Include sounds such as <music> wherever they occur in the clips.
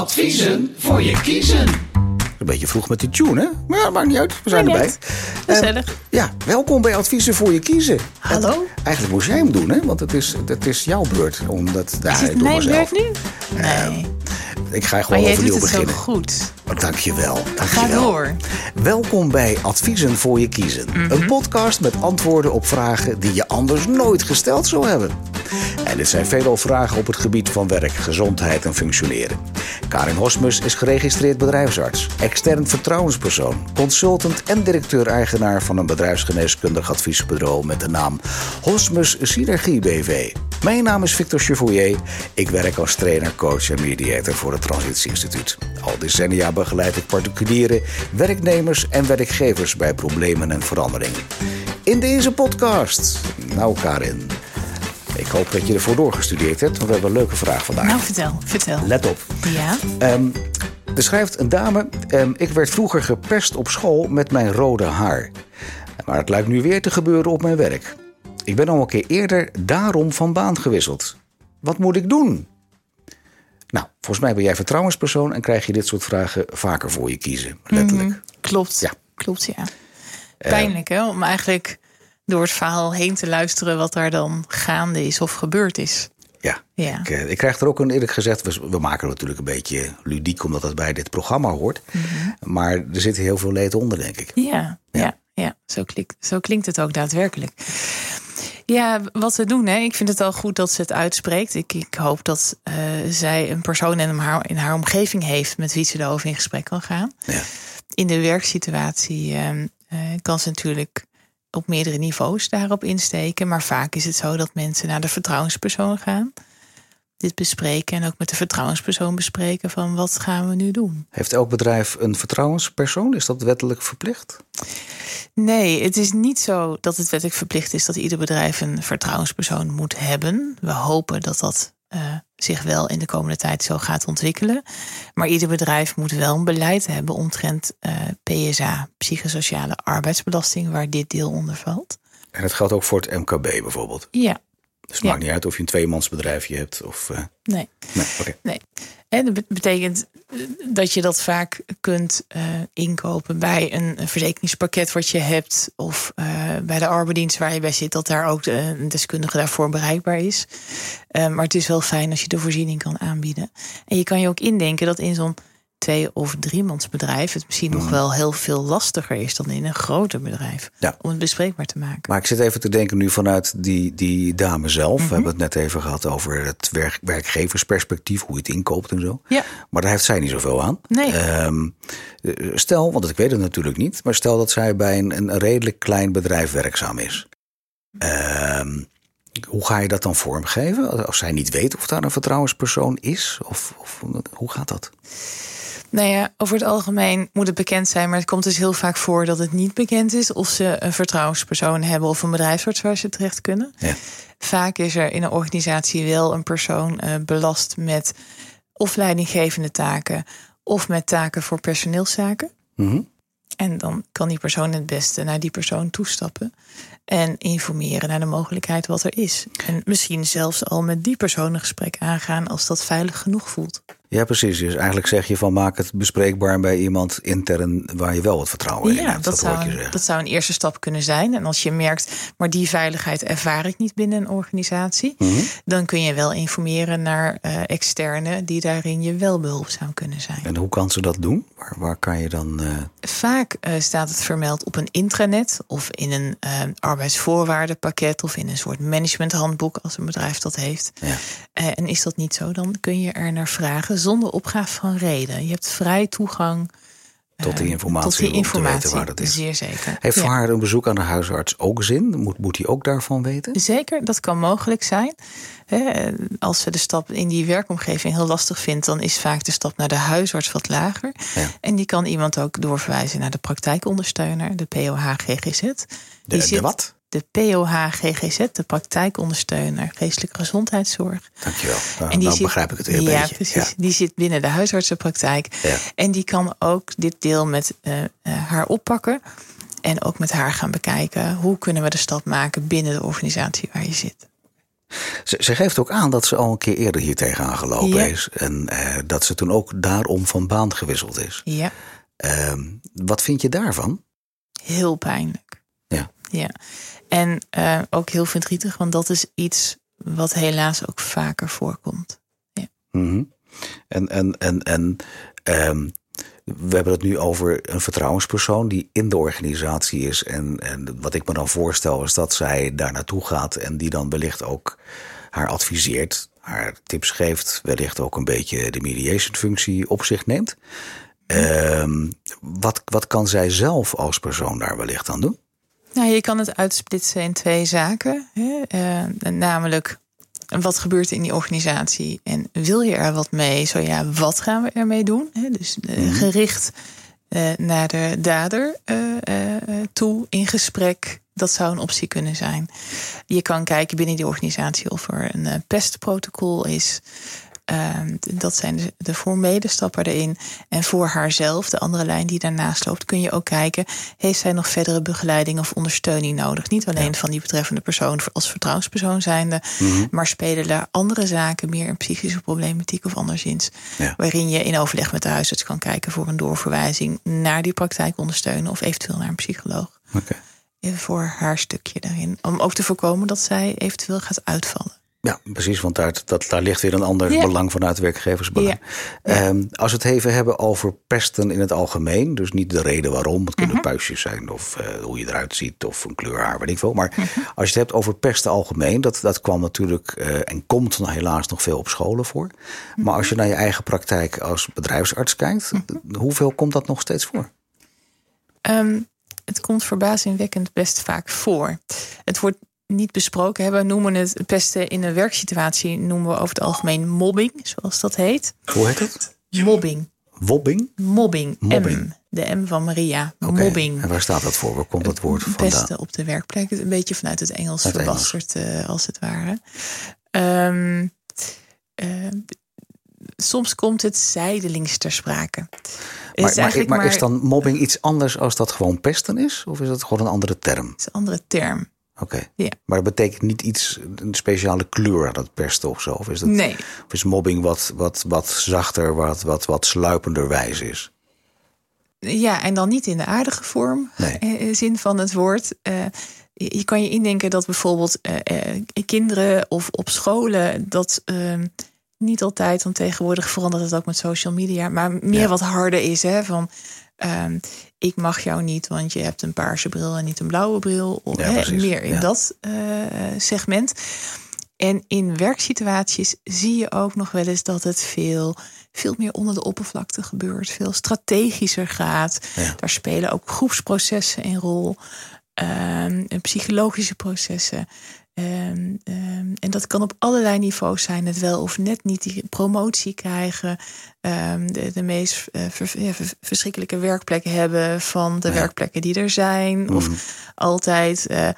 Adviezen voor je kiezen. Een beetje vroeg met die tune, hè? Maar ja, maakt niet uit. We zijn erbij. Gezellig. Ehm, ja, welkom bij Adviezen voor je kiezen. Hallo. En eigenlijk moest jij hem doen, hè? Want het is, het is jouw beurt. Omdat, nou, Is het maar mijn zelf. beurt nu? Nee. Ik ga maar gewoon jij overnieuw doet het beginnen. zo goed. Oh, dankjewel. Ga dankjewel. door. Welkom bij Adviezen voor je kiezen. Mhm. Een podcast met antwoorden op vragen die je anders nooit gesteld zou hebben. En dit zijn veelal vragen op het gebied van werk, gezondheid en functioneren. Karin Hosmus is geregistreerd bedrijfsarts, extern vertrouwenspersoon, consultant en directeur-eigenaar van een bedrijfsgeneeskundig adviesbureau met de naam Hosmus Synergie BV. Mijn naam is Victor Chevalier. Ik werk als trainer, coach en mediator voor het Transitie Instituut. Al decennia begeleid ik particulieren, werknemers en werkgevers bij problemen en veranderingen. In deze podcast, nou Karin, ik hoop dat je ervoor doorgestudeerd hebt, want we hebben een leuke vraag vandaag. Nou, vertel. Vertel. Let op. Ja. Ehm, er schrijft een dame: ehm, Ik werd vroeger gepest op school met mijn rode haar. Maar het lijkt nu weer te gebeuren op mijn werk. Ik ben al een keer eerder daarom van baan gewisseld. Wat moet ik doen? Nou, volgens mij ben jij vertrouwenspersoon en krijg je dit soort vragen vaker voor je kiezen. Letterlijk. Klopt. Ja. Klopt, ja. Pijnlijk, hè? Om eigenlijk door het verhaal heen te luisteren wat daar dan gaande is of gebeurd is. Ja. Ja. Ik, eh, ik krijg er ook een eerlijk gezegd. We, we maken het natuurlijk een beetje ludiek omdat het bij dit programma hoort. Maar er zit heel veel leed onder, denk ik. Ja, ja, ja. Zo, klinkt, zo klinkt het ook daadwerkelijk. Ja, wat we doen, hè? ik vind het al goed dat ze het uitspreekt. Ik, ik hoop dat eh, zij een persoon in haar, in haar omgeving heeft met wie ze daarover in gesprek kan gaan. Ja. In de werksituatie ehm, eh, kan ze natuurlijk op meerdere niveaus daarop insteken. Maar vaak is het zo dat mensen naar de vertrouwenspersoon gaan. Dit bespreken en ook met de vertrouwenspersoon bespreken van wat gaan we nu doen. Heeft elk bedrijf een vertrouwenspersoon? Is dat wettelijk verplicht? Nee, het is niet zo dat het wettelijk verplicht is dat ieder bedrijf een vertrouwenspersoon moet hebben. We hopen dat dat eh, zich wel in de komende tijd zo gaat ontwikkelen. Maar ieder bedrijf moet wel een beleid hebben omtrent eh, PSA, psychosociale arbeidsbelasting, waar dit deel onder valt. En dat geldt ook voor het MKB bijvoorbeeld. Ja, Dus het Ja. maakt niet uit of je een tweemansbedrijfje hebt of. eh, nee. nee, oké. Nee. En dat betekent eh, dat je dat vaak kunt eh, inkopen bij een verzekeringspakket wat je hebt. Of eh, bij de arbeidsdienst waar je bij zit, dat daar ook een deskundige daarvoor bereikbaar is. Maar het is wel fijn als je de voorziening kan aanbieden. En je kan je ook indenken dat in zo'n twee- of driemansbedrijf het misschien nog wel heel veel lastiger is dan in een groter bedrijf. Ja. Om het bespreekbaar te maken. Maar ik zit even te denken nu vanuit die, die dame zelf. Mhm. We hebben het net even gehad over het werk, werkgeversperspectief, hoe je het inkoopt en zo. Ja. Maar daar heeft zij niet zoveel aan. Nee. Ehm, eh, stel, want ik weet het natuurlijk niet, maar stel dat zij bij een, een redelijk klein bedrijf werkzaam is. Ehm, hoe ga je dat dan vormgeven? Als zij niet weet of daar een vertrouwenspersoon is? Of, of hoe gaat dat? Nou ja, over het algemeen moet het bekend zijn, maar het komt dus heel vaak voor dat het niet bekend is of ze een vertrouwenspersoon hebben of een bedrijfsarts waar ze terecht kunnen. Ja. Vaak is er in een organisatie wel een persoon eh, belast met of leidinggevende taken of met taken voor personeelszaken. Mhm. En dan kan die persoon het beste naar die persoon toestappen en informeren naar de mogelijkheid wat er is. En misschien zelfs al met die persoon een gesprek aangaan als dat veilig genoeg voelt. Ja, precies. Dus eigenlijk zeg je van maak het bespreekbaar bij iemand intern waar je wel wat vertrouwen in Ja, hebt. dat, ik zou, je dat zou een eerste stap kunnen zijn. En als je merkt, maar die veiligheid ervaar ik niet binnen een organisatie, Mhm. dan kun je wel informeren naar eh externe die daarin je wel behulpzaam kunnen zijn. En hoe kan ze dat doen? Waar, waar kan je dan. eh, Vaak eh, staat het vermeld op een intranet of in een eh, arbeidsvoorwaardenpakket of in een soort managementhandboek als een bedrijf dat heeft. ja. Eh, en is dat niet zo, dan kun je er naar vragen zonder opgave van reden. Je hebt vrij toegang Tot die eh, informatie, tot die om te informatie. weten waar dat is. Zeer zeker. Heeft voor Ja. haar een bezoek aan de huisarts ook zin? Moet, moet hij ook daarvan weten? Zeker, dat kan mogelijk zijn. Hè, Als ze de stap in die werkomgeving heel lastig vindt, dan is vaak de stap naar de huisarts wat lager. Ja. En die kan iemand ook doorverwijzen naar de praktijkondersteuner, de POH-GGZ. De, Die de zit- wat? De POH-GGZ, de praktijkondersteuner geestelijke gezondheidszorg. Dankjewel. Nou, En die nou zit- begrijp ik het weer een ja, beetje. Precies. Die zit binnen de huisartsenpraktijk. Ja. En die kan ook dit deel met eh, eh, haar oppakken. En ook met haar gaan bekijken hoe kunnen we de stap maken binnen de organisatie waar je zit. Ze, ze, geeft ook aan dat ze al een keer eerder hier tegenaan gelopen ja. is. En uh, dat ze toen ook daarom van baan gewisseld is. Ja. Uh, wat vind je daarvan? Heel pijnlijk. Ja. Ja. En uh, ook heel verdrietig, want dat is iets wat helaas ook vaker voorkomt. Ja. Mm -hmm. En, en, en, en um, we hebben het nu over een vertrouwenspersoon die in de organisatie is. En, en wat ik me dan voorstel is dat zij daar naartoe gaat en die dan wellicht ook haar adviseert, haar tips geeft, wellicht ook een beetje de mediation functie op zich neemt. Um, wat, wat kan zij zelf als persoon daar wellicht aan doen? Nou, je kan het uitsplitsen in twee zaken. Hè? Uh, namelijk, wat gebeurt er in die organisatie? En wil je er wat mee? Zo ja, wat gaan we ermee doen? Hè? Dus uh, mm -hmm. gericht uh, naar de dader toe in gesprek. Dat zou een optie kunnen zijn. Je kan kijken binnen die organisatie of er een pestprotocol is. Uh, dat zijn de, de formele stappen erin. En voor haarzelf, de andere lijn die daarnaast loopt, kun je ook kijken: heeft zij nog verdere begeleiding of ondersteuning nodig? Niet alleen ja. van die betreffende persoon als vertrouwenspersoon zijnde, mm -hmm. maar spelen daar andere zaken meer een psychische problematiek of anderszins. Ja. Waarin je in overleg met de huisarts kan kijken voor een doorverwijzing naar die praktijk ondersteunen of eventueel naar een psycholoog. Okay. Voor haar stukje daarin. Om ook te voorkomen dat zij eventueel gaat uitvallen. Ja, precies, want daar, dat, daar ligt weer een ander ja. belang vanuit werkgeversbelang. Ja. Um, als we het even hebben over pesten in het algemeen, dus niet de reden waarom, het kunnen uh -huh. puistjes zijn of uh, hoe je eruit ziet of een kleur haar, weet ik veel. Maar uh -huh. als je het hebt over pesten algemeen, dat, dat kwam natuurlijk uh, en komt dan helaas nog veel op scholen voor. -huh. Maar als je naar je eigen praktijk als bedrijfsarts kijkt, hoeveel komt dat nog steeds voor? Um, het komt verbazingwekkend best vaak voor. Het wordt niet besproken hebben, noemen het pesten in een werksituatie, noemen we over het algemeen mobbing, zoals dat heet. Hoe heet het? Mobbing. Wobbing? Mobbing. Mobbing. M. De M van Maria. Okay. Mobbing. En waar staat dat voor? Waar komt dat woord vandaan? Pesten op de werkplek. Een beetje vanuit het Engels Uit verbasterd, uh, als het ware. Um, uh, soms komt het zijdelings ter sprake. Maar, maar, maar, is dan mobbing iets anders als dat gewoon pesten is? Of is dat gewoon een andere term? Het is een andere term. Oké. Okay. Ja. Maar dat betekent niet iets, een speciale kleur aan het pesten of zo? Of is, dat, nee. of is mobbing wat, wat, wat zachter, wat, wat, wat sluipender wijs is? Ja, en dan niet in de aardige vorm, nee. zin van het woord. Uh, je kan je indenken dat bijvoorbeeld uh, uh, kinderen of op scholen dat ehm, niet altijd, want tegenwoordig verandert het ook met social media, maar meer ja. wat harder is. Hè, van um, ik mag jou niet, want je hebt een paarse bril en niet een blauwe bril. Of, ja, hè, meer in ja. dat uh, segment. En in werksituaties zie je ook nog wel eens dat het veel, veel meer onder de oppervlakte gebeurt. Veel strategischer gaat. Ja. Daar spelen ook groepsprocessen een rol. Um, psychologische processen. Um, um, en dat kan op allerlei niveaus zijn. Het wel of net niet die promotie krijgen. Um, de, de meest uh, ver, ja, verschrikkelijke werkplekken hebben van de ja. werkplekken die er zijn. Mm. Of altijd uh,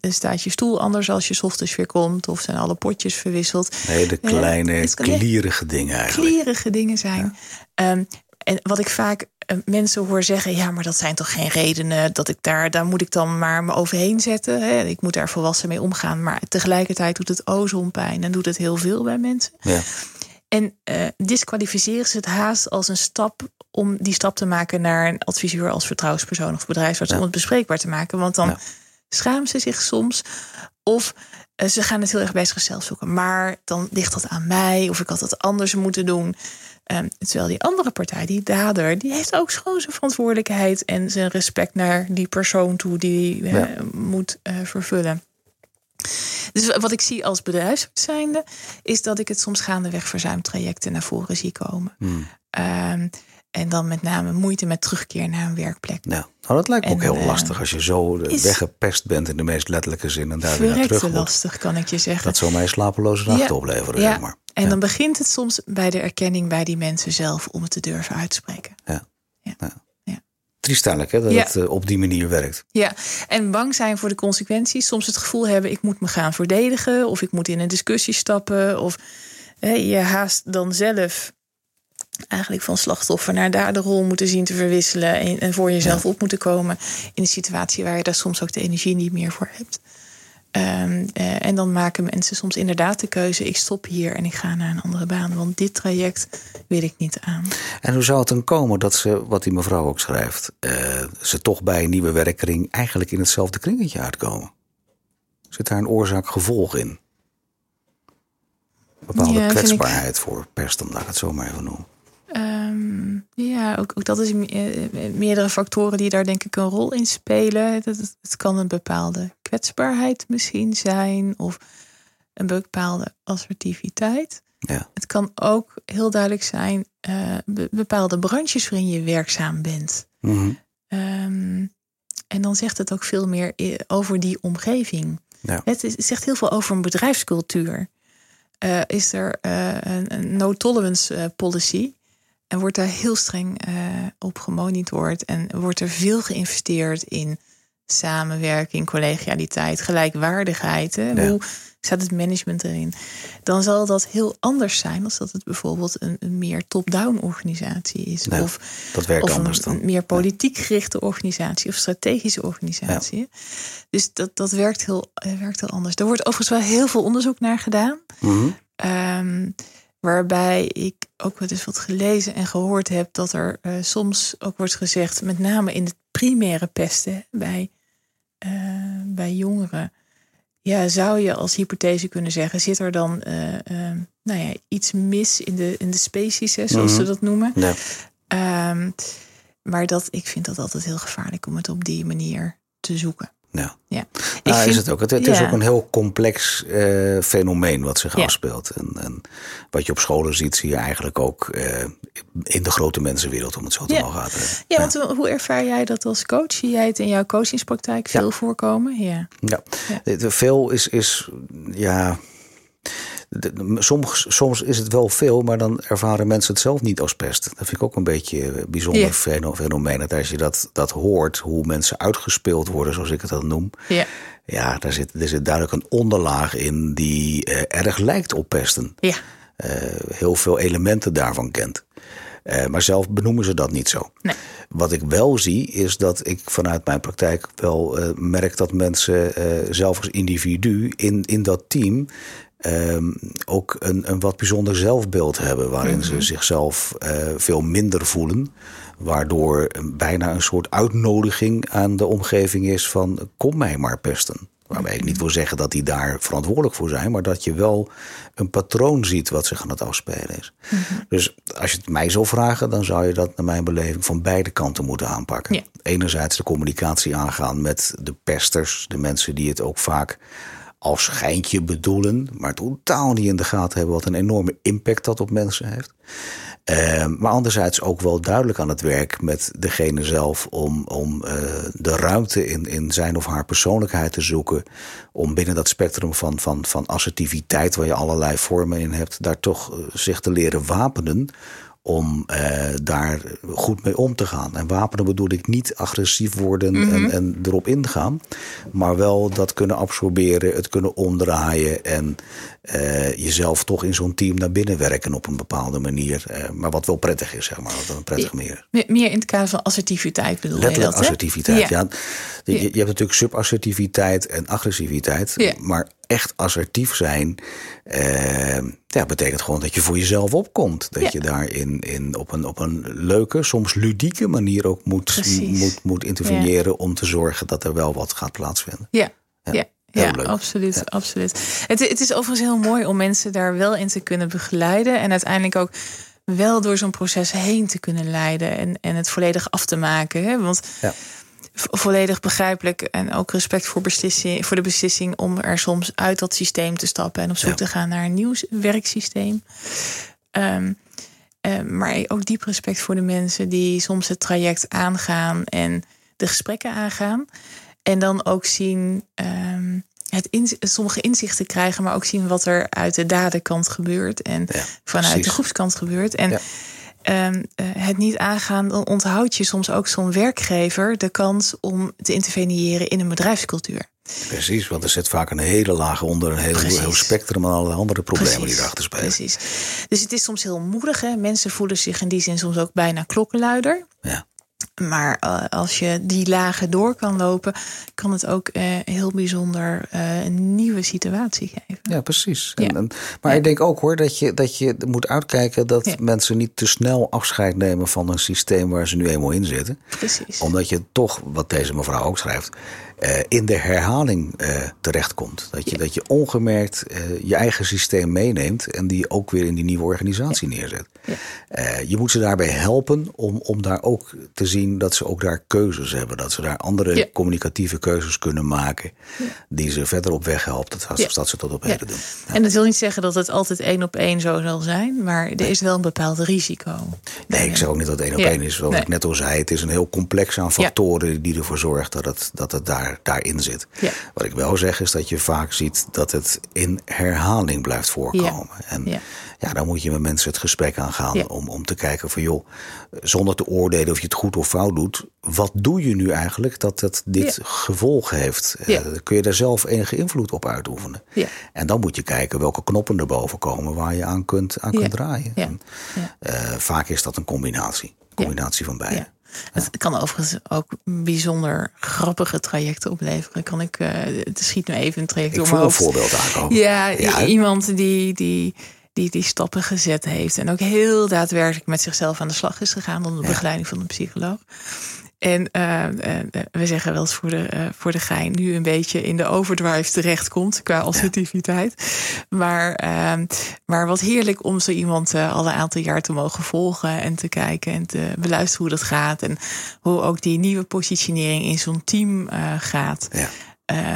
staat je stoel anders als je ochtends weer komt. Of zijn alle potjes verwisseld. Nee, de kleine, klierige dingen eigenlijk. Klierige dingen zijn. Ja. En wat ik vaak mensen hoor zeggen: ja, maar dat zijn toch geen redenen dat ik daar, daar moet ik dan maar me overheen zetten. Hè? Ik moet daar volwassen mee omgaan. Maar tegelijkertijd doet het ozonpijn en doet het heel veel bij mensen. Ja. En uh, disqualificeren ze het haast als een stap om die stap te maken naar een adviseur als vertrouwenspersoon of bedrijfsarts ja. om het bespreekbaar te maken. Want dan ja. schamen ze zich soms. Of uh, ze gaan het heel erg bij zichzelf zoeken. Maar dan ligt dat aan mij, of ik had het anders moeten doen. Um, terwijl die andere partij, die dader, die heeft ook gewoon zijn verantwoordelijkheid en zijn respect naar die persoon toe die uh, ja. moet uh, vervullen. Dus wat ik zie als bedrijfsarts zijnde, is dat ik het soms gaandeweg verzuimtrajecten naar voren zie komen. Hmm. Um, en dan met name moeite met terugkeer naar een werkplek. Nou, nou dat lijkt me en, ook heel uh, lastig als je zo weggepest bent in de meest letterlijke zin en daar weer naar terug moet. lastig, kan ik je zeggen. Dat zou mij slapeloze nachten ja, opleveren. Ja. Zeg maar. En ja. dan begint het soms bij de erkenning bij die mensen zelf om het te durven uitspreken. Ja. ja. ja. Triest eigenlijk hè, dat ja. het uh, op die manier werkt. Ja, en bang zijn voor de consequenties. Soms het gevoel hebben, ik moet me gaan verdedigen. Of ik moet in een discussie stappen. Of hè, je haast dan zelf eigenlijk van slachtoffer naar daderrol moeten zien te verwisselen. En, en voor jezelf ja. op moeten komen in een situatie waar je daar soms ook de energie niet meer voor hebt. Ehm, eh, en dan maken mensen soms inderdaad de keuze: ik stop hier en ik ga naar een andere baan, want dit traject wil ik niet aan. En hoe zou het dan komen dat ze, wat die mevrouw ook schrijft, eh, ze toch bij een nieuwe werkkring eigenlijk in hetzelfde kringetje uitkomen? Zit daar een oorzaak-gevolg in? Bepaalde Ja, vind ik- kwetsbaarheid voor pers, dan laat ik het zo maar even noemen. Ehm, ja, ook, ook dat is eh, meerdere factoren die daar denk ik een rol in spelen. Het, het kan een bepaalde kwetsbaarheid misschien zijn of een bepaalde assertiviteit. Ja. Het kan ook heel duidelijk zijn eh, be- bepaalde branches waarin je werkzaam bent. Mhm. Ehm, en dan zegt het ook veel meer i- over die omgeving. Ja. Het, zegt heel veel over een bedrijfscultuur. Eh, is er eh, een, een no-tolerance eh, policy? En wordt daar heel streng eh, op gemonitord? En wordt er veel geïnvesteerd in samenwerking, collegialiteit, gelijkwaardigheid? Hè? Ja. Hoe staat het management erin? Dan zal dat heel anders zijn als dat het bijvoorbeeld een, een meer top-down organisatie is. Ja, of dat werkt of anders een, dan. een meer politiek gerichte organisatie of strategische organisatie. Dus dat, dat werkt, heel, eh, werkt heel anders. Er wordt overigens wel heel veel onderzoek naar gedaan. Mhm. Ehm, waarbij ik ook wel eens wat gelezen en gehoord heb dat er eh, soms ook wordt gezegd, met name in het primaire pesten bij, eh, bij jongeren. Ja, zou je als hypothese kunnen zeggen, zit er dan eh, ehm, nou ja, iets mis in de, in de species, hè, zoals Mhm. ze dat noemen? Ja. Ehm, maar dat, ik vind dat altijd heel gevaarlijk om het op die manier te zoeken. Ja. Ja. Nou, ik is het ook. Het, het is ja. ook een heel complex eh, fenomeen wat zich Ja. afspeelt. En, en wat je op scholen ziet, zie je eigenlijk ook eh, in de grote mensenwereld, om het zo te Ja. mogen uitdrukken. Ja, want hoe- ervaar jij dat als coach? Zie jij het in jouw coachingspraktijk veel voorkomen? Ja. Ja, Ja. Veel is, is ja. Soms, soms is het wel veel, maar dan ervaren mensen het zelf niet als pest. Dat vind ik ook een beetje een bijzonder Ja. feno- fenomeen. Dat als je dat, dat hoort, hoe mensen uitgespeeld worden, zoals ik het dan noem. Ja. Ja, daar zit, er zit duidelijk een onderlaag in die eh, erg lijkt op pesten. Ja. Eh, heel veel elementen daarvan kent. Eh, maar zelf benoemen ze dat niet zo. Nee. Wat ik wel zie, is dat ik vanuit mijn praktijk wel eh, merk dat mensen eh, zelf als individu in, in dat team ehm, ook een, een wat bijzonder zelfbeeld hebben. Waarin ze zichzelf eh, veel minder voelen. Waardoor bijna een soort uitnodiging aan de omgeving is van kom mij maar pesten. Waarbij ik niet wil zeggen dat die daar verantwoordelijk voor zijn, maar dat je wel een patroon ziet wat zich aan het afspelen is. Dus als je het mij zou vragen, dan zou je dat naar mijn beleving van beide kanten moeten aanpakken. Ja. Enerzijds de communicatie aangaan met de pesters, de mensen die het ook vaak als schijntje bedoelen, maar totaal niet in de gaten hebben wat een enorme impact dat op mensen heeft. Eh, maar anderzijds ook wel duidelijk aan het werk met degene zelf om, om eh, de ruimte in, in zijn of haar persoonlijkheid te zoeken. Om binnen dat spectrum van, van, van assertiviteit, waar je allerlei vormen in hebt, daar toch eh, zich te leren wapenen. Om eh, daar goed mee om te gaan. En wapenen bedoel ik niet agressief worden en, en erop ingaan. Maar wel dat kunnen absorberen, het kunnen omdraaien. En eh, jezelf toch in zo'n team naar binnen werken op een bepaalde manier. Eh, maar wat wel prettig is, zeg maar. Wat een prettige manier is. Me- Meer in het kader van assertiviteit bedoel je Letterlijk dat, hè? assertiviteit. Ja. Je, je hebt natuurlijk subassertiviteit en agressiviteit. Ja. Maar echt assertief zijn, eh, ja, betekent gewoon dat je voor jezelf opkomt. Dat Ja. je daarin in, op, een, op een leuke, soms ludieke manier ook moet, Precies. moet, moet interveneren om te zorgen dat er wel wat gaat plaatsvinden. Ja, ja, ja, absoluut. absoluut. Het, het is overigens heel mooi om mensen daar wel in te kunnen begeleiden. En uiteindelijk ook wel door zo'n proces heen te kunnen leiden. En, en het volledig af te maken. Hè? Want Ja. Vo- volledig begrijpelijk en ook respect voor, beslissing, voor de beslissing om er soms uit dat systeem te stappen en op zoek Ja. te gaan naar een nieuw werksysteem. Ehm, eh, maar ook diep respect voor de mensen die soms het traject aangaan en de gesprekken aangaan. En dan ook zien ehm, het sommige inzichten krijgen, maar ook zien wat er uit de dadenkant gebeurt en Ja, vanuit precies. de groepskant gebeurt. En Ja. Eh, het niet aangaan, dan onthoud je soms ook zo'n werkgever de kans om te interveneren in een bedrijfscultuur. Precies, want er zit vaak een hele laag onder, een heel, heel spectrum aan alle andere problemen die Precies, erachter spelen. Precies. Dus het is soms heel moedig. Hè? Mensen voelen zich in die zin soms ook bijna klokkenluider. Ja. Maar uh, als je die lagen door kan lopen, kan het ook uh, heel bijzonder uh, een nieuwe situatie geven. Ja, precies. Ja. En, en, maar ja. ik denk ook hoor dat je, dat je moet uitkijken dat ja. mensen niet te snel afscheid nemen van een systeem waar ze nu eenmaal in zitten. Precies. Omdat je toch, wat deze mevrouw ook schrijft, uh, in de herhaling uh, terechtkomt. Dat je, ja. dat je ongemerkt uh, je eigen systeem meeneemt en die ook weer in die nieuwe organisatie ja. neerzet. Ja. je moet ze daarbij helpen om, om daar ook te zien dat ze ook daar keuzes hebben. Dat ze daar andere communicatieve keuzes kunnen maken die ze verder op weg helpt. Dat, als, dat ze tot op heden doen. En dat wil niet zeggen dat het altijd één op één zo zal zijn, maar er is wel een bepaald risico. Nee, ik zeg ook niet dat het één op één is. Wat nee. ik net al zei, het is een heel complex aan factoren die ervoor zorgt dat het, dat het daar daarin zit. Ja. Wat ik wel zeg is dat je vaak ziet dat het in herhaling blijft voorkomen. Ja. En ja. ja. dan moet je met mensen het gesprek aangaan om, om te kijken van joh, zonder te oordelen of je het goed of fout doet, wat doe je nu eigenlijk dat het dit gevolg heeft? Uh, kun je daar zelf enige invloed op uitoefenen? En dan moet je kijken welke knoppen erboven komen waar je aan kunt, aan kunt draaien. En, uh, vaak is dat een combinatie. Combinatie van beide. Het kan overigens ook bijzonder grappige trajecten opleveren. Kan ik, uh, het schiet nu even een traject ik door mijn hoofd. een voorbeeld aankomen. Ja, ja, iemand die, die, die die stappen gezet heeft. En ook heel daadwerkelijk met zichzelf aan de slag is gegaan. Onder de ja. begeleiding van een psycholoog. En uh, uh, we zeggen wel eens voor de, uh, voor de gein nu een beetje in de overdrive terechtkomt qua assertiviteit. Ja. Maar, maar wat heerlijk om zo iemand al een aantal jaar te mogen volgen en te kijken en te beluisteren hoe dat gaat. En hoe ook die nieuwe positionering in zo'n team gaat. Ja.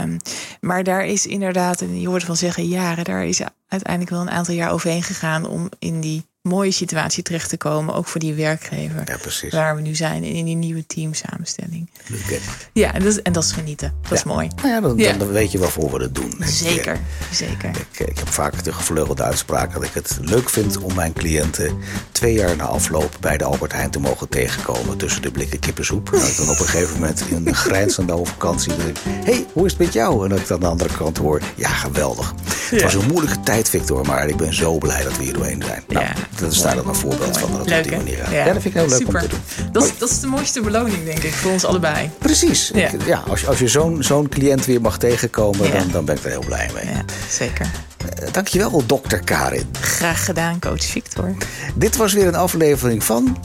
Um, maar daar is inderdaad, en je hoort van zeggen jaren, daar is uiteindelijk wel een aantal jaar overheen gegaan om in die mooie situatie terecht te komen, ook voor die werkgever. Ja, precies. Waar we nu zijn in die nieuwe teamsamenstelling. Okay. Ja, en dat, is, en dat is genieten. Dat ja. is mooi. Nou ja, dan, dan, weet je waarvoor we dat doen. Zeker, ik, zeker. Ik, ik, heb vaak de gevleugelde uitspraak dat ik het leuk vind om mijn cliënten twee jaar na afloop bij de Albert Heijn te mogen tegenkomen tussen de blikken kippensoep. En dat ik dan op een gegeven moment in een grijnzende vakantie denk, hey, hoe is het met jou? En dat ik dan aan de andere kant hoor, ja, geweldig. Het was een moeilijke tijd, Victor, maar ik ben zo blij dat we hier doorheen zijn. Nou, dat is daar dan een voorbeeld van. Dat leuk, op die manier ja. ja. dat vind ik heel leuk Super. om te doen. Dat is, dat is de mooiste beloning, denk ik, voor ons allebei. Precies. Ja. Ik, ja als je, als je zo'n zo'n cliënt weer mag tegenkomen, dan, dan ben ik er heel blij mee. Ja, zeker. Uh, dankjewel, dokter Karin. Graag gedaan, coach Victor. Dit was weer een aflevering van...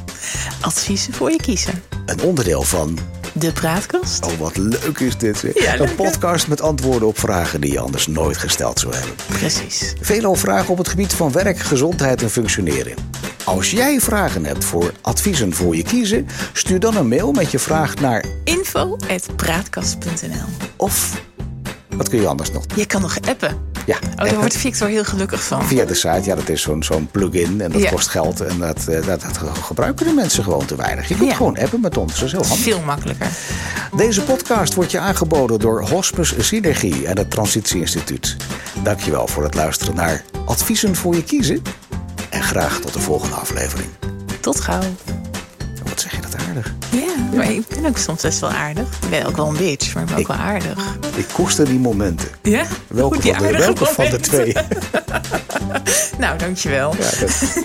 Adviezen voor je kiezen. Een onderdeel van... De Praatkast. Oh, wat leuk is dit. Ja, een podcast met antwoorden op vragen die je anders nooit gesteld zou hebben. Precies. Veelal vragen op het gebied van werk, gezondheid en functioneren. Als jij vragen hebt voor adviezen voor je kiezen, stuur dan een mail met je vraag naar info.praatkast.nl Of, wat kun je anders nog? Je kan nog appen. Ja, oh, daar wordt Victor heel gelukkig van. Via de site, ja, dat is zo'n zo'n plugin en dat Ja. kost geld. En dat, dat, dat, gebruiken de mensen gewoon te weinig. Je kunt Ja. gewoon appen met ons, dat is heel handig. Veel makkelijker. Deze podcast wordt je aangeboden door Hospice Synergie en het Transitie Instituut. Dankjewel voor het luisteren naar Adviezen voor je kiezen. En graag tot de volgende aflevering. Tot gauw. Aardig? Ja, maar ik ben ook soms best wel aardig. Ik ben ook wel een bitch, maar ik ben ook wel aardig. Ik koester die momenten. Ja? Welke, Goed, van de, welke van de twee? <laughs> Nou, dankjewel. Ja, dat-